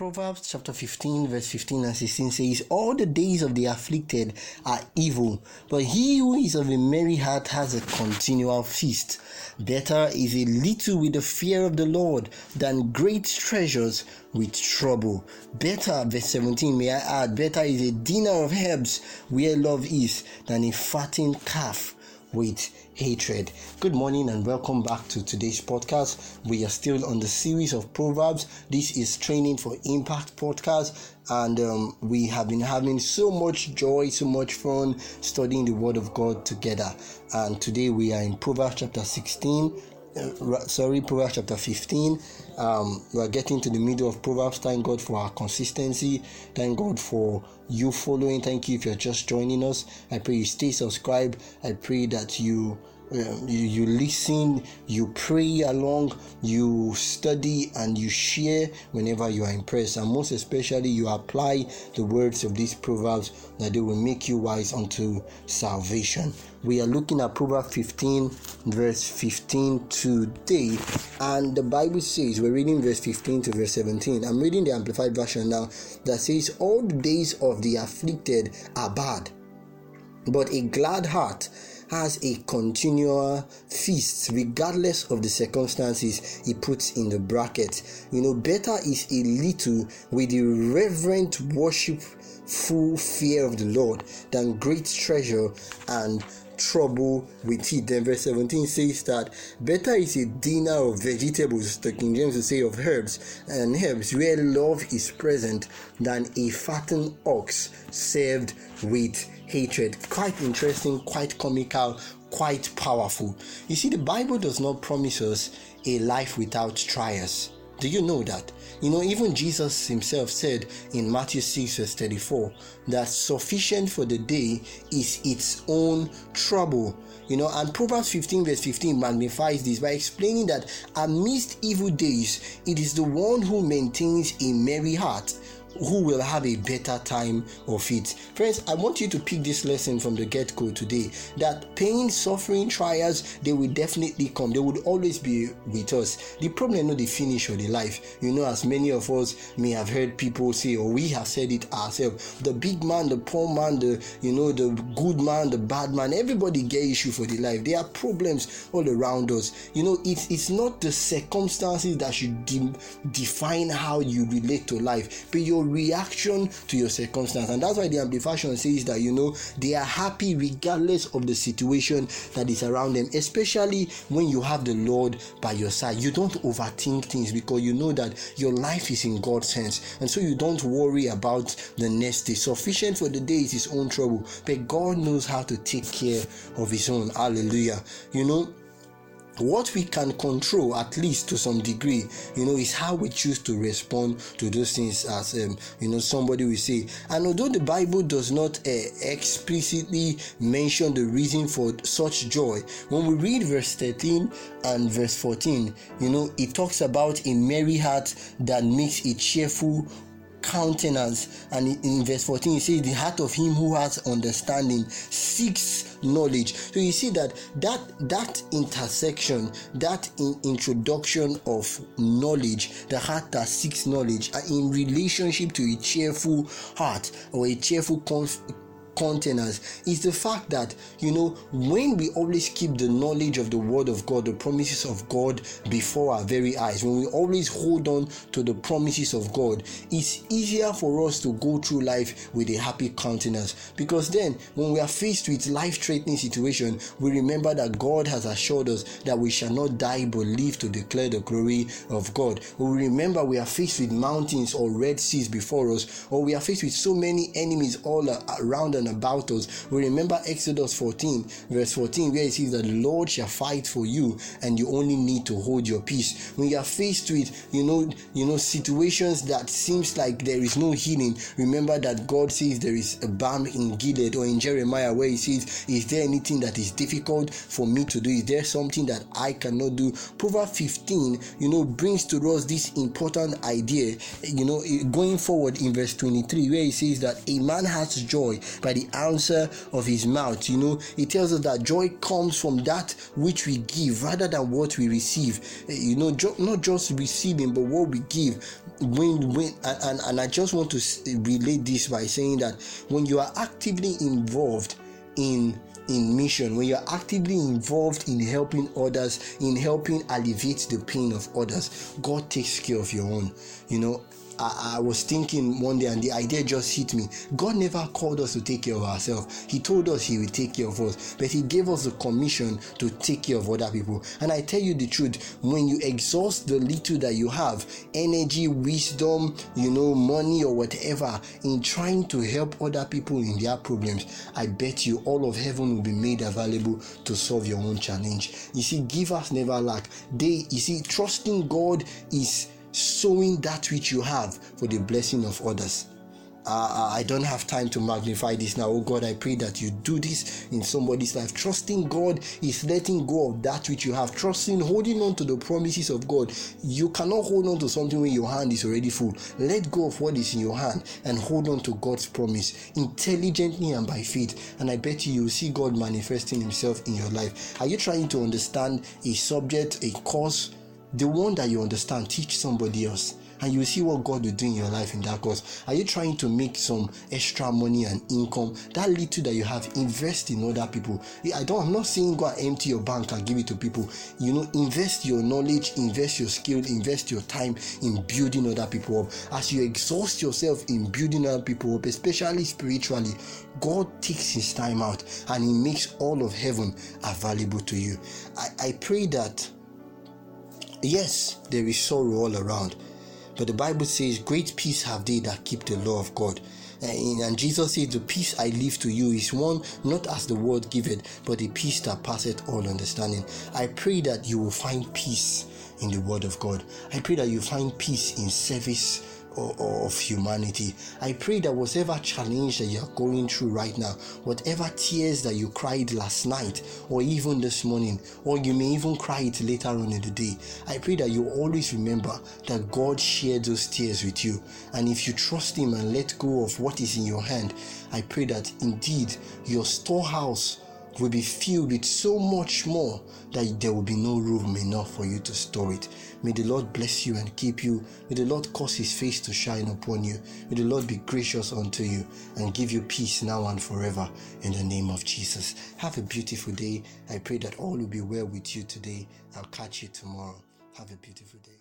Proverbs chapter 15, verse 15 and 16 says, All the days of the afflicted are evil, but he who is of a merry heart has a continual feast. Better is a little with the fear of the Lord than great treasures with trouble. Better, verse 17, may I add, better is a dinner of herbs where love is than a fattened calf with hatred. Good morning and welcome back to today's podcast. We are still on the series of Proverbs. This is Training for Impact podcast, and um, we have been having so much joy, so much fun studying the Word of God together. And today we are in Proverbs chapter 16 uh, sorry, Proverbs chapter 15. Um, we are getting to the middle of Proverbs. Thank God for our consistency. Thank God for you following. Thank you if you're just joining us. I pray you stay subscribed. I pray that you um, you, you listen, you pray along, you study, and you share whenever you are impressed. And most especially, you apply the words of these proverbs that they will make you wise unto salvation. We are looking at Proverbs 15, verse 15 today, and the Bible says we're reading verse 15 to verse 17. I'm reading the Amplified Version now that says, All the days of the afflicted are bad, but a glad heart has a continual feast regardless of the circumstances he puts in the bracket. You know, better is a little with the reverent worshipful fear of the Lord than great treasure and trouble with it. Then verse 17 says that better is a dinner of vegetables, the King James will say of herbs and herbs, where love is present, than a fattened ox served with hatred. Quite interesting, quite comical, quite powerful. You see, the Bible does not promise us a life without trials. Do you know that? You know, even Jesus himself said in Matthew 6, verse 34, that sufficient for the day is its own trouble. You know, and Proverbs 15, verse 15 magnifies this by explaining that amidst evil days, it is the one who maintains a merry heart who will have a better time of it. Friends, I want you to pick this lesson from the get go today that pain, suffering, trials, they will definitely come. They would always be with us. The problem not the finish or the life. You know, as many of us may have heard people say, or we have said it ourselves the big man, the poor man, the you know, the good man, the bad man, everybody get issue for the life. There are problems all around us. You know, it's it's not the circumstances that should de- define how you relate to life, but your reaction to your circumstance. And that's why the amplification says that you know they are happy regardless of the situation that is around them, especially when you have the Lord by your side. You don't overthink things because you know that your life is in God's hands, and so you don't worry about the next day. Sufficient for the day is his own trouble, but God knows how to take care of his own. Hallelujah. You know, what we can control at least to some degree you know is how we choose to respond to those things as um, you know somebody will say. And although the bible does not uh, explicitly mention the reason for such joy when we read verse 13 and verse 14 you know it talks about a merry heart that makes a cheerful countenance and in verse 14 it says the heart of him who has understanding seeks knowledge. So you see that that that intersection that in introduction of knowledge the heart that seeks knowledge are in relationship to a cheerful heart or a cheerful conf- countenance is the fact that you know when we always keep the knowledge of the word of God, the promises of God before our very eyes, when we always hold on to the promises of God, it's easier for us to go through life with a happy countenance because then when we are faced with life-threatening situation, we remember that God has assured us that we shall not die but live to declare the glory of God. We remember we are faced with mountains or red seas before us, or we are faced with so many enemies all around and about us. We remember Exodus 14, verse 14, where it says that the Lord shall fight for you, and you only need to hold your peace. When you are faced with, you know, you know, situations that seems like there is no healing, remember that God says there is a balm in Gilead, or in Jeremiah where He says, "Is there anything that is difficult for me to do? Is there something that I cannot do?" Proverbs 15, you know, brings to us this important idea, you know, going forward in verse 23, where He says that a man has joy by the the answer of his mouth. You know, he tells us that joy comes from that which we give rather than what we receive. Eh, you know, jo- not just receiving, but what we give. When, when, and, and I just want to relate this by saying that when you are actively involved in in mission, when you're actively involved in helping others, in helping alleviate the pain of others, God takes care of your own. You know, I, I, was thinking one day and the idea just hit me. God never called us to take care of ourselves. He told us He will take care of us, but He gave us the commission to take care of other people. And I tell you the truth, when you exhaust the little that you have, energy, wisdom, you know, money or whatever, in trying to help other people in their problems, I bet you all of heaven will be made available to solve your own challenge. You see, givers never lack. They, you see, trusting God is sowing that which you have for the blessing of others. Uh, I don't have time to magnify this now. Oh God, I pray that you do this in somebody's life. Trusting God is letting go of that which you have. Trusting, holding on to the promises of God. You cannot hold on to something when your hand is already full. Let go of what is in your hand and hold on to God's promise intelligently and by faith. And I bet you you will see God manifesting Himself in your life. Are you trying to understand a subject, a course? The one that you understand, teach somebody else. And you see what God will do in your life in that course. Are you trying to make some extra money and income? That little that you have, invest in other people. I don't. I'm not saying go and empty your bank and give it to people. You know, invest your knowledge, invest your skill, invest your time in building other people up. As you exhaust yourself in building other people up, especially spiritually, God takes His time out and He makes all of heaven available to you. I, I pray that Yes, there is sorrow all around, but the Bible says, Great peace have they that keep the law of God. And Jesus says, The peace I leave to you is one not as the world giveth, but a peace that passeth all understanding. I pray that you will find peace in the Word of God. I pray that you find peace in service of humanity. I pray that whatever challenge that you are going through right now, whatever tears that you cried last night or even this morning, or you may even cry it later on in the day, I pray that you always remember that God shared those tears with you. And if you trust Him and let go of what is in your hand, I pray that indeed your storehouse will be filled with so much more that there will be no room enough for you to store it. May the Lord bless you and keep you. May the Lord cause his face to shine upon you. May the Lord be gracious unto you and give you peace now and forever in the name of Jesus. Have a beautiful day. I pray that all will be well with you today. I'll catch you tomorrow. Have a beautiful day.